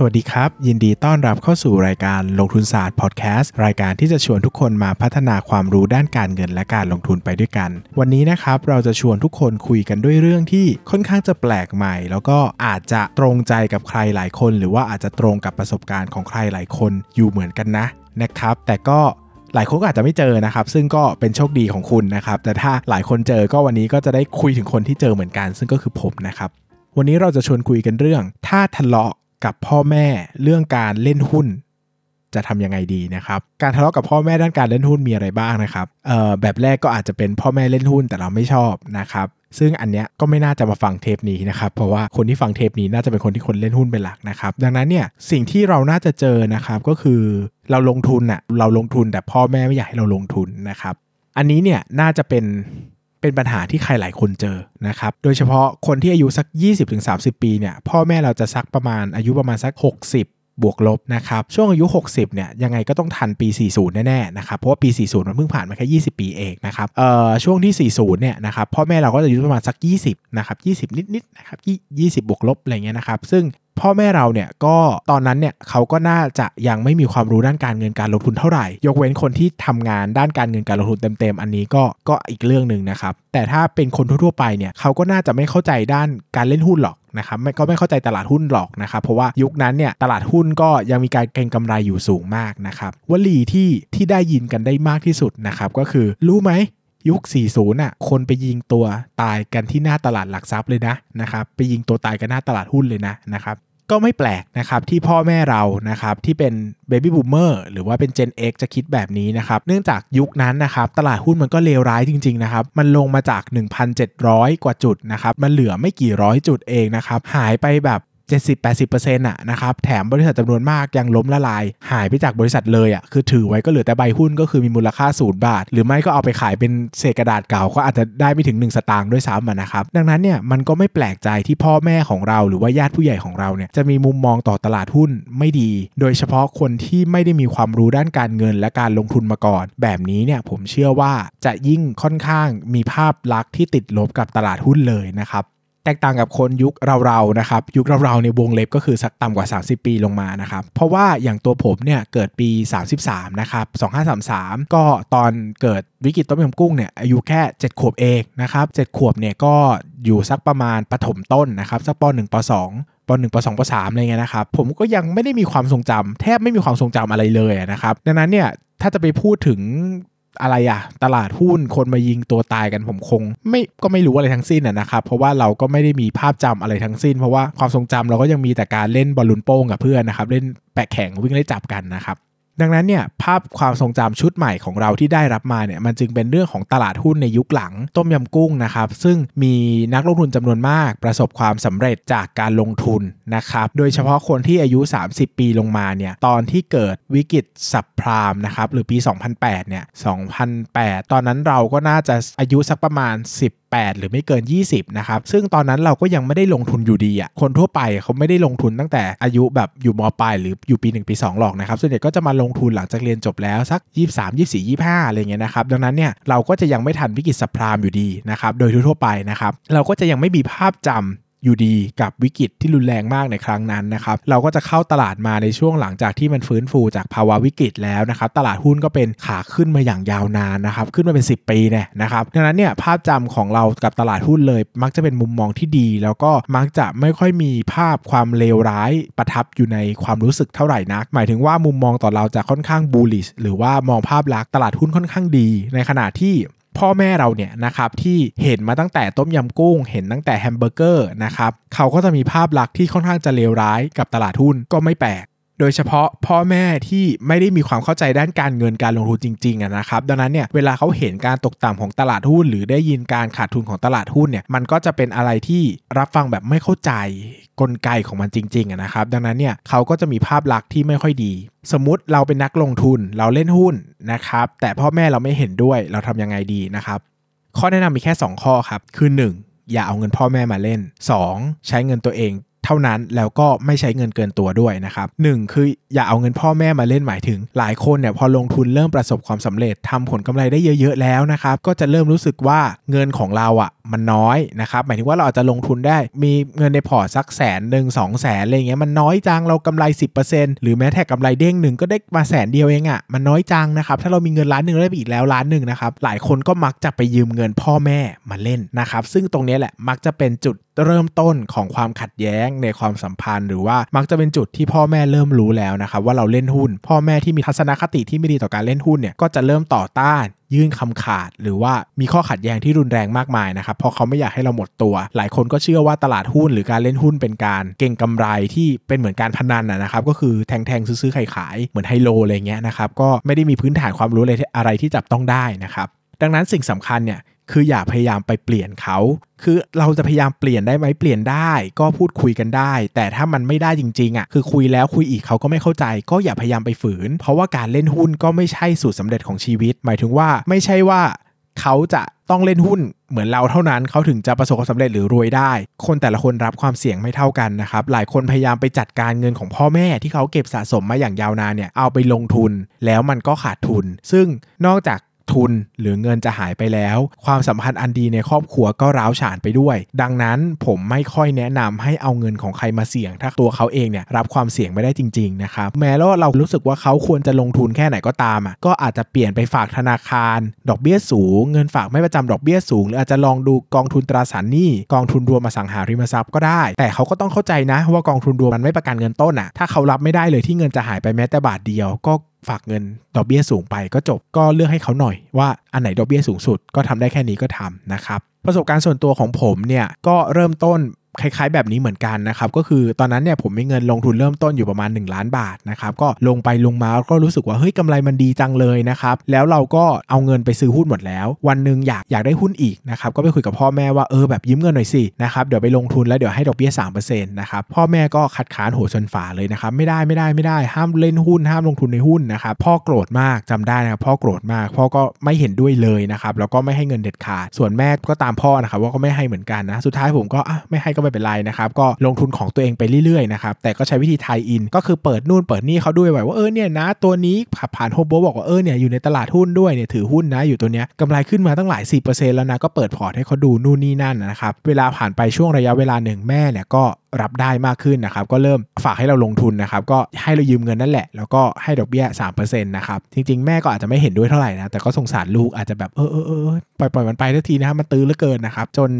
สวัสดีครับ ยินดีต้อนรับเข้าสู่รายการลงทุนศาสตร์พอดแคสต์รายการที่จะชวนทุกคนมาพัฒนาความรู้ด้านการเงินและการลงทุนไปด้วยกัน วันนี้นะครับเราจะชวนทุกคนคุยกันด้วยเรื่องที่ค่อนข้างจะแปลกใหม่ แล้วก็อาจจะตรงใจกับใครหลายคน หรือว่าอาจจะตรงกับประสบการณ์ของใครหลายคนอยู่เหมือนกันนะนะครับ แต่ก็หลายคนก็อาจจะไม่เจอนะครับ ซึ่งก็เป็นโชคดีของคุณนะครับ แต่ถ้าหลายคนเจอก็วันนี้ก็จะได้คุยถึงคนที่เจอเหมือนกัน ซึ่งก็คือผมนะครับวันนี้เราจะชวนคุยกันเรื่อง ถ้าทะเลาะ กับพ่อแม่เรื่องการเล่นหุ้น จะทำยังไงดีนะครับ การทะเลาะกับพ่อแม่ด้านการเล่นหุ้นมีอะไรบ้างนะครับเอ่อแบบแรกก็อาจจะเป็นพ่อแม่เล่นหุ้นแต่เราไม่ชอบนะครับซึ่งอันเนี้ยก็ไม่น่าจะมาฟังเทปนี้นะครับ เพราะว่าคนที่ฟังเทปนี้น่าจะเป็นคนที่คนเล่นหุ้นเป็นหลักนะครับ ดังนั้นเนี่ยสิ่งที่เราน่าจะเจอนะครับก็คือเราลงทุนอะเราลงทุนแต่พ่อแม่ไม่อยากให้เราลงทุนนะครับ อันนี้เนี่ยน่าจะเป็น เป็นปัญหาที่ใครหลายคนเจอนะครับ โดยเฉพาะคนที่อายุสัก 20-30 ปีเนี่ย พ่อแม่เราจะสักประมาณอายุประมาณสัก 60บวกลบนะครับช่วงอายุ 60เนี่ยยังไงก็ต้องทันปี 40 แน่ๆนะครับเพราะว่าปี 40 มันเพิ่งผ่านมาแค่ 20 ปีเองนะครับเอ่อช่วงที่ 40เนี่ยนะครับพ่อแม่เราก็จะอายุประมาณสัก 20นะครับ20 นิดๆนะครับ20 บวกลบอะไรเงี้ยนะครับซึ่ง พ่อแม่เราเนี่ยก็ตอนนั้นเนี่ยเขาก็น่าจะยังไม่มีความรู้ด้านการเงินการลงทุนเท่าไหร่ ยกเว้นคนที่ทำงานด้านการเงินการลงทุนเต็มๆ อันนี้ก็ก็อีกเรื่องหนึ่งนะครับ แต่ถ้าเป็นคนทั่วๆไปเนี่ยเขาก็น่าจะไม่เข้าใจด้านการเล่นหุ้นหรอกนะครับไม่ก็ไม่เข้าใจตลาดหุ้นหรอกนะครับ เพราะว่ายุคนั้นเนี่ยตลาดหุ้นก็ยังมีการเก็งกำไรอยู่สูงมากนะครับวลีที่ที่ได้ยินกันได้มากที่สุดนะครับก็คือรู้ไหมยุค 40น่ะ คนไปยิงตัวตายกันที่หน้าตลาดหลักทรัพย์เลยนะนะครับ ไปยิงตัวตายกันหน้าตลาดหุ้นเลยนะนะครับ ก็ไม่แปลกนะครับที่พ่อแม่เรานะครับที่เป็นเบบี้บูมเมอร์หรือว่าเป็น Gen X จะคิดแบบนี้นะครับเนื่องจากยุคนั้นนะครับตลาดหุ้นมันก็เลวร้ายจริงๆนะครับมันลงมาจาก 1,700 กว่าจุดนะครับมันเหลือไม่กี่ร้อยจุดเองนะครับหายไปแบบ 70-80%อะนะครับแถมบริษัทจำนวนมากยังล้มละลาย หายไปจากบริษัทเลยอะคือถือไว้ก็เหลือแต่ใบหุ้นก็คือมีมูลค่าศูนย์บาท หรือไม่ก็เอาไปขายเป็นเศษกระดาษเก่าก็อาจจะได้ไม่ถึง 1 สตางค์ด้วยซ้ำนะครับดังนั้นเนี่ยมันก็ไม่แปลกใจที่พ่อแม่ของเราหรือว่าญาติผู้ใหญ่ของเราเนี่ยจะมีมุมมองต่อตลาดหุ้นไม่ดี โดยเฉพาะคนที่ไม่ได้มีความรู้ด้านการเงินและการลงทุนมาก่อน แบบนี้เนี่ยผมเชื่อว่าจะยิ่งค่อนข้างมีภาพลักษณ์ที่ติดลบกับตลาดหุ้นเลยนะครับ ตกต่างกับคนยุคเราๆนะครับยุคเราๆในวงเล็บก็คือสักต่ำกว่า 30 ปีลงมานะครับเพราะว่าอย่างตัวผมเนี่ยเกิดปี 33นะครับ2533 ก็ตอนเกิดวิกฤตต้มยำกุ้งเนี่ยอายุแค่ 7 ขวบเองนะครับ7ขวบเนี่ยก็อยู่สักประมาณปฐมต้นนะครับสักป .1 ป .2 ป .1 ป .2 ป .3 อะไรเงี้ยนะครับผมก็ยังไม่ได้มีความทรงจำแทบไม่มีความทรงจำอะไรเลยนะครับ ดังนั้นเนี่ยถ้าจะไปพูดถึง อะไรอะตลาดหุ้นคนมายิงตัวตายกันผมคง ไม่ก็ไม่รู้อะไรทั้งสิ้นนะครับ เพราะว่าเราก็ไม่ได้มีภาพจำอะไรทั้งสิ้น เพราะว่าความทรงจำเราก็ยังมีแต่การเล่นบอลลูนโป้งกับเพื่อนนะครับ เล่นแปะแข่งวิ่งไล่จับกันนะครับ ดังนั้นเนี่ยภาพความทรงจำชุดใหม่ของเราที่ได้รับมาเนี่ยมันจึงเป็นเรื่องของตลาดหุ้นในยุคหลังต้มยำกุ้งนะครับซึ่งมีนักลงทุนจำนวนมากประสบความสำเร็จจากการลงทุนนะครับโดยเฉพาะคนที่อายุ 30 ปีลงมาเนี่ยตอนที่เกิดวิกฤตสับพรามนะครับหรือปี 2008เนี่ย2008 ตอนนั้นเราก็น่าจะอายุสักประมาณ18 หรือไม่เกิน 20 นะครับ ซึ่งตอนนั้นเราก็ยังไม่ได้ลงทุนอยู่ดีอะ คนทั่วไปเขาไม่ได้ลงทุนตั้งแต่อายุแบบอยู่มปลายหรืออยู่ปี 1 ปี 2 หรอกนะครับ ส่วนใหญ่ก็จะมาลงทุนหลังจากเรียนจบแล้วสัก 23 24 25 อะไรเงี้ยนะครับ ดังนั้นเนี่ยเราก็จะยังไม่ทันวิกฤตสับพรามอยู่ดีนะครับ โดยทั่วไปนะครับ เราก็จะยังไม่มีภาพจำ อยู่ดีกับวิกฤตที่รุนแรงมากในครั้งนั้นนะครับเราก็จะเข้าตลาดมาในช่วงหลังจากที่มันฟื้นฟูจากภาวะวิกฤตแล้วนะครับตลาดหุ้นก็เป็นขาขึ้นมาอย่างยาวนานนะครับขึ้นมาเป็น 10 ปีเนี่ยนะครับดังนั้นเนี่ยภาพจำของเรากับตลาดหุ้นเลย มักจะเป็นมุมมองที่ดี แล้วก็มักจะไม่ค่อยมีภาพความเลวร้ายประทับอยู่ในความรู้สึกเท่าไหร่นัก หมายถึงว่ามุมมองต่อเราจะค่อนข้างบูลลิชหรือว่ามองภาพลักษณ์ตลาดหุ้นค่อนข้างดี ในขณะที่ พ่อแม่เราเนี่ยนะครับที่เห็นมาตั้งแต่ต้มยำกุ้ง เห็นตั้งแต่แฮมเบอร์เกอร์นะครับเขาก็จะมีภาพลักษณ์ที่ค่อนข้างจะเลวร้ายกับตลาดหุ้นก็ไม่แปลก โดยเฉพาะพ่อแม่ที่ไม่ได้มีความเข้าใจด้านการเงินการลงทุนจริงๆนะครับ ดังนั้นเนี่ยเวลาเขาเห็นการตกต่ำของตลาดหุ้น หรือได้ยินการขาดทุนของตลาดหุ้นเนี่ยมันก็จะเป็นอะไรที่รับฟังแบบไม่เข้าใจกลไกของมันจริงๆนะครับ ดังนั้นเนี่ยเขาก็จะมีภาพลักษณ์ที่ไม่ค่อยดี สมมติเราเป็นนักลงทุนเราเล่นหุ้นนะครับ แต่พ่อแม่เราไม่เห็นด้วยเราทำยังไงดีนะครับข้อแนะนำมีแค่ 2 ข้อครับคือ 1. อย่าเอาเงินพ่อแม่มาเล่น 2. ใช้เงินตัวเอง เท่านั้นแล้วก็ไม่ใช้เงินเกินตัวด้วยนะครับหนึ่งคืออย่าเอาเงินพ่อแม่มาเล่นหมายถึง หลายคนเนี่ยพอลงทุนเริ่มประสบความสำเร็จทำผลกำไรได้เยอะ ๆ แล้วนะครับก็จะเริ่มรู้สึกว่าเงินของเราอะมันน้อยนะครับหมายถึงว่าเราอาจจะลงทุนได้มีเงินในพอร์ตสักแสนหนึ่งสองแสนอะไรเงี้ยมันน้อยจังเรากำไร 10%หรือแม้แต่กำไรเด้งหนึ่งก็ได้มาแสนเดียวเองอะ่ะมันน้อยจังนะครับถ้าเรามีเงินล้านหนึ่งได้ไปอีกแล้วล้านหนึ่งนะครับหลายคนก็มักจะไปยืมเงินพ่อแม่มาเล่นนะครับซึ่งตรงนี้แหละมักจะเป็นจุด เริ่มต้นของความขัดแย้งในความสัมพันธ์ หรือว่ามักจะเป็นจุดที่พ่อแม่เริ่มรู้แล้วนะครับว่าเราเล่นหุ้น พ่อแม่ที่มีทัศนคติที่ไม่ดีต่อการเล่นหุ้นเนี่ยก็จะเริ่มต่อต้านยื่นคำขาดหรือว่ามีข้อขัดแย้งที่รุนแรงมากมายนะครับเพราะเขาไม่อยากให้เราหมดตัว หลายคนก็เชื่อว่าตลาดหุ้นหรือการเล่นหุ้นเป็นการเก่งกำไรที่เป็นเหมือนการพนันนะครับก็คือแทงแทงซื้อขายขายเหมือนไฮโลอะไรเงี้ยนะครับก็ไม่ได้มีพื้นฐานความรู้อะไรที่จับต้องได้นะครับดังนั้นสิ่งสำคัญเนี่ย คืออย่าพยายามไปเปลี่ยนเขา คือเราจะพยายามเปลี่ยนได้ไหมเปลี่ยนได้ ก็พูดคุยกันได้ แต่ถ้ามันไม่ได้จริงๆอะคือคุยแล้วคุยอีกเขาก็ไม่เข้าใจ ก็อย่าพยายามไปฝืน เพราะว่าการเล่นหุ้นก็ไม่ใช่สูตรสาเร็จของชีวิต หมายถึงว่าไม่ใช่ว่าเขาจะต้องเล่นหุ้นเหมือนเราเท่านั้นเขาถึงจะประสบความสำเร็จหรือรวยได้ คนแต่ละคนรับความเสี่ยงไม่เท่ากันนะครับ หลายคนพยายามไปจัดการเงินของพ่อแม่ที่เขาเก็บสะสมมาอย่างยาวนานเนี่ยเอาไปลงทุนแล้วมันก็ขาดทุน ซึ่งนอกจาก ทุน หรือเงินจะหายไปแล้ว ความสัมพันธ์อันดีในครอบครัวก็ร้าวฉานไปด้วย ดังนั้นผมไม่ค่อยแนะนำให้เอาเงินของใครมาเสี่ยง ถ้าตัวเขาเองเนี่ยรับความเสี่ยงไม่ได้จริงๆนะครับแม้แล้วเรารู้สึกว่าเขาควรจะลงทุนแค่ไหนก็ตามอะก็อาจจะเปลี่ยนไปฝากธนาคาร ดอกเบี้ยสูง เงินฝากไม่ประจำดอกเบี้ยสูง หรืออาจจะลองดูกองทุนตราสารหนี้กองทุนรวมอสังหาริมทรัพย์ก็ได้ แต่เขาก็ต้องเข้าใจนะว่ากองทุนรวมมันไม่ประกันเงินต้นอะถ้าเขารับไม่ได้เลยที่เงินจะหายไปแม้แต่บาทเดียว ก็ ฝากเงินดอกเบี้ยสูงไปก็จบก็เลือกให้เขาหน่อยว่าอันไหนดอกเบี้ยสูงสุดก็ทำได้แค่นี้ก็ทำนะครับประสบการณ์ส่วนตัวของผมเนี่ยก็เริ่มต้น คล้ายๆ แบบนี้เหมือนกันนะครับก็คือตอนนั้นเนี่ยผมมีเงินลงทุนเริ่มต้นอยู่ประมาณ 1 ล้านบาทนะครับก็ลงไปลงมาก็รู้สึกว่าเฮ้ยกำไรมันดีจังเลยนะครับแล้วเราก็เอาเงินไปซื้อหุ้นหมดแล้ว วันหนึ่งอยากอยากได้หุ้นอีกนะครับก็ไปคุยกับพ่อแม่ว่าเออแบบยืมเงินหน่อยสินะครับเดี๋ยวไปลงทุนแล้วเดี๋ยวให้ดอกเบี้ย3%นะครับพ่อแม่ก็คัดค้านโหชนฝาเลยนะครับไม่ได้ไม่ได้ไม่ได้ห้ามเล่นหุ้นห้ามลงทุนในหุ้นนะครับพ่อโกรธมากจำได้นะครับพ่อโกรธมาก พ่อก็ไม่เห็นด้วยเลยนะครับแล้วก็ไม่ให้เงินเด็ดขาดส่วนแม่ก็ตามพ่อนะครับว่าก็ไม่ให้เหมือนกันนะสุดท้ายผมก็อะไม่ให้ก็ไม่เป็นไรนะครับก็ลงทุนของตัวเองไปเรื่อยๆนะครับแต่ก็ใช้วิธีไทยอิน ก็คือเปิดนู่นเปิดนี่เขาด้วยว่าเออเนี่ยนะตัวนี้ผ่านโฮโบบอกว่าเออเนี่ยอยู่ในตลาดหุ้นด้วยเนี่ยถือหุ้นนะอยู่ตัวเนี้ยกำไรขึ้นมาตั้งหลาย 10%แล้วนะก็เปิดพอร์ตให้เขาดูนู่นนี่นั่นนะครับเวลาผ่านไปช่วงระยะเวลาหนึ่งแม่เนี่ยก็รับได้มากขึ้นนะครับ ก็เริ่มฝากให้เราลงทุนนะครับ ก็ให้เรายืมเงินนั่นแหละ แล้วก็ให้ดอกเบี้ย3%นะครับจริง ๆ แม่ก็อาจจะไม่เห็นด้วยเท่าไหร่นะแต่ก็สงสารลูกอาจจะแบบเออเออเออปล่อยปล่อยมันไปทันทีนะครับมันตื้อเหลือเกินนะครับ จน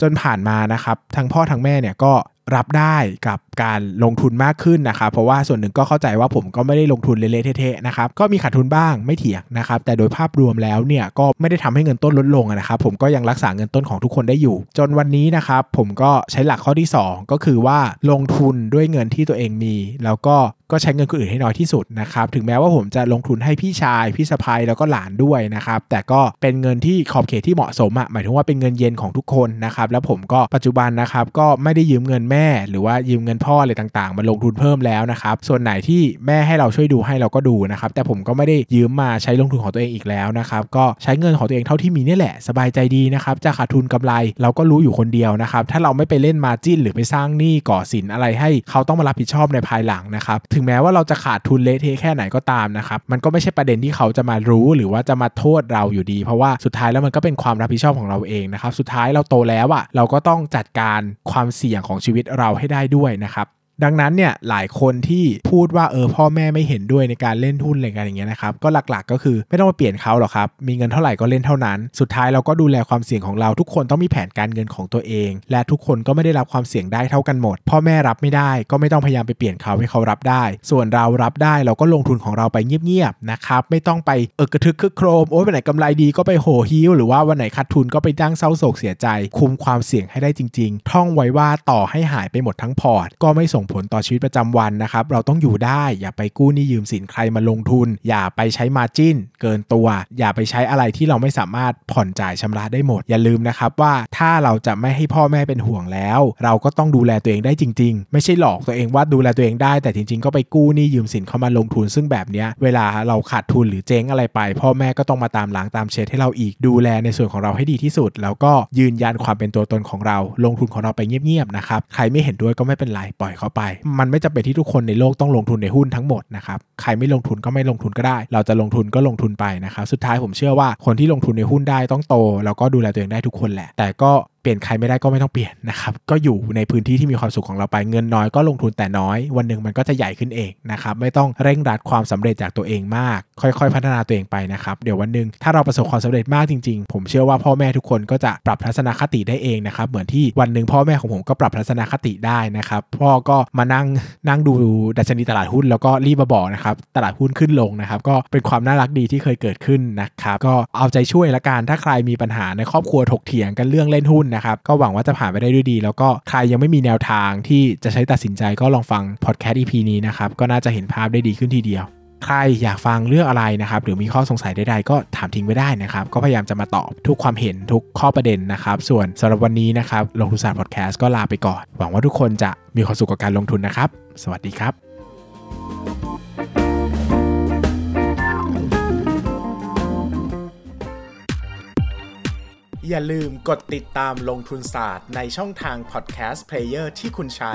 จนผ่านมานะครับทั้งพ่อทั้งแม่เนี่ยก็ รับได้กับการลงทุนมากขึ้นนะครับ เพราะว่าส่วนหนึ่งก็เข้าใจว่าผมก็ไม่ได้ลงทุนเละเทะนะครับ ก็มีขาดทุนบ้างไม่เถียงนะครับ แต่โดยภาพรวมแล้วเนี่ยก็ไม่ได้ทำให้เงินต้นลดลงนะครับ ผมก็ยังรักษาเงินต้นของทุกคนได้อยู่ จนวันนี้นะครับ ผมก็ใช้หลักข้อที่ 2 ก็คือว่าลงทุนด้วยเงินที่ตัวเองมี แล้วก็ก็ใช้เงินคนอื่นให้น้อยที่สุดนะครับถึงแม้ว่าผมจะลงทุนให้พี่ชายพี่สะพายแล้วก็หลานด้วยนะครับแต่ก็เป็นเงินที่ขอบเขตที่เหมาะสมอะหมายถึงว่าเป็นเงินเย็นของทุกคนนะครับแล้วผมก็ปัจจุบันนะครับก็ไม่ได้ยืมเงินแม่ หรือว่ายืมเงินพ่ออะไรต่างๆ มาลงทุนเพิ่มแล้วนะครับส่วนไหนที่แม่ให้เราช่วยดูให้เราก็ดูนะครับแต่ผมก็ไม่ได้ยืมมาใช้ลงทุนของตัวเองอีกแล้วนะครับก็ใช้เงินของตัวเองเท่าที่มีนี่แหละสบายใจดีนะครับจะขาดทุนกำไรเราก็รู้อยู่คนเดียวนะครับถ้าเราไม่ไปเล่นมาจิ้นหรือไปสร้างหนี้ก่อสินอะไรให้เขาต้องมารับผิดชอบในภายหลังนะครับถึงแม้ว่าเราจะขาดทุนเละเทะแค่ไหนก็ตามนะครับ มันก็ไม่ใช่ประเด็นที่เขาจะมารู้หรือว่าจะมาโทษเราอยู่ดี เพราะว่าสุดท้ายแล้วมันก็เป็นความรับผิดชอบของเราเองนะครับ สุดท้ายเราโตแล้วอะ่ะเราก็ต้องจัดการความเสี่ยงของชีวิตเราให้ได้ด้วยนะครับ ดังนั้นเนี่ยหลายคนที่พูดว่าเออพ่อแม่ไม่เห็นด้วยในการเล่นหุ้นอะไรกันอย่างเงี้ยนะครับก็หลักๆก็คือไม่ต้องมาเปลี่ยนเขาหรอกครับมีเงินเท่าไหร่ก็เล่นเท่านั้น สุดท้ายเราก็ดูแลความเสี่ยงของเราทุกคนต้องมีแผนการเงินของตัวเอง และทุกคนก็ไม่ได้รับความเสี่ยงได้เท่ากันหมด พ่อแม่รับไม่ได้ก็ไม่ต้องพยายามไปเปลี่ยนเขาให้เขารับได้ ส่วนเรารับได้เราก็ลงทุนของเราไปเงียบๆนะครับไม่ต้องไปเออกระทึกคึกโครมโอ้ยวันไหนกำไรดีก็ไปโหฮิ้วหรือว่าวันไหนขาดทุนก็ไปดั้งเศร้าโศกเสียใจ คุมความเสี่ยงให้ได้จริง ๆ ท่องไว้ว่าต่อให้หายไปหมดทั้งพอร์ตก็ไม่ส่งผลต่อชีวิตประจำวันนะครับ เราต้องอยู่ได้ อย่าไปกู้หนี้ยืมสินใครมาลงทุน อย่าไปใช้มาจิ้นเกินตัว อย่าไปใช้อะไรที่เราไม่สามารถผ่อนจ่ายชำระได้หมด อย่าลืมนะครับว่าถ้าเราจะไม่ให้พ่อแม่เป็นห่วงแล้ว เราก็ต้องดูแลตัวเองได้จริง ๆ ไม่ใช่หลอกตัวเองว่าดูแลตัวเองได้ แต่จริง ๆ ก็ไปกู้หนี้ยืมสินเข้ามาลงทุน ซึ่งแบบนี้เวลาเราขาดทุนหรือเจ๊งอะไรไป พ่อแม่ก็ต้องมาตามล้างตามเช็ดให้เราอีกดูแลในส่วนของเราให้ดีที่สุด แล้วก็ยืนยันความเป็นตัวตนของเรา ลงทุนของเราไปเงียบๆนะครับใครไม่เห็นด้วยก็ไม่เป็นไรปล่อยเขาไป มันไม่จำเป็นที่ทุกคนในโลกต้องลงทุนในหุ้นทั้งหมดนะครับใครไม่ลงทุนก็ไม่ลงทุนก็ได้ เราจะลงทุนก็ลงทุนไปนะครับสุดท้ายผมเชื่อว่าคนที่ลงทุนในหุ้นได้ต้องโต แล้วก็ดูแลตัวเองได้ทุกคนแหละ แต่ก็เปลี่ยนใครไม่ได้ก็ไม่ต้องเปลี่ยนนะครับ ก็อยู่ในพื้นที่ที่มีความสุขของเราไป เงินน้อยก็ลงทุนแต่น้อย วันหนึ่งมันก็จะใหญ่ขึ้นเองนะครับ ไม่ต้องเร่งรัดความสำเร็จจากตัวเองมาก ค่อยๆ พัฒนาตัวเองไปนะครับ เดี๋ยววันหนึ่งถ้าเราประสบความสำเร็จมากจริง ๆ ผมเชื่อว่าพ่อแม่ทุกคนก็จะปรับทัศนคติได้เองนะครับ เหมือนที่วันหนึ่งพ่อแม่ของผมก็ปรับทัศนคติได้นะครับ พ่อก็มานั่งนั่งดูดัชนีตลาดหุ้นแล้วก็รีบมาบอกนะครับตลาดหุ้นขึ้นลงนะครับก็เป็นความน่ารักดีที่เคยเกิดขึ้นนะครับก็เอาใจช่วยละกันถ้าใครมีปัญหาในครอบครัวถกเถียงกันเรื่องเล่นหุ้นนะครับก็หวังว่าจะผ่านไปได้ด้วยดี แล้วก็ใครยังไม่มีแนวทางที่จะใช้ตัดสินใจก็ลองฟังพอดแคสต์ EP นี้นะครับก็น่าจะเห็นภาพได้ดีขึ้นทีเดียว ใครอยากฟังเรื่องอะไรนะครับ หรือมีข้อสงสัยใดๆก็ถามทิ้งไว้ได้นะครับ ก็พยายามจะมาตอบทุกความเห็นทุกข้อประเด็นนะครับ ส่วนสำหรับวันนี้นะครับลงทุนศาสตร์พอดแคสต์ก็ลาไปก่อน หวังว่าทุกคนจะมีความสุขกับการลงทุนนะครับ สวัสดีครับอย่าลืมกดติดตามลงทุนศาสตร์ในช่องทาง podcast player ที่คุณใช้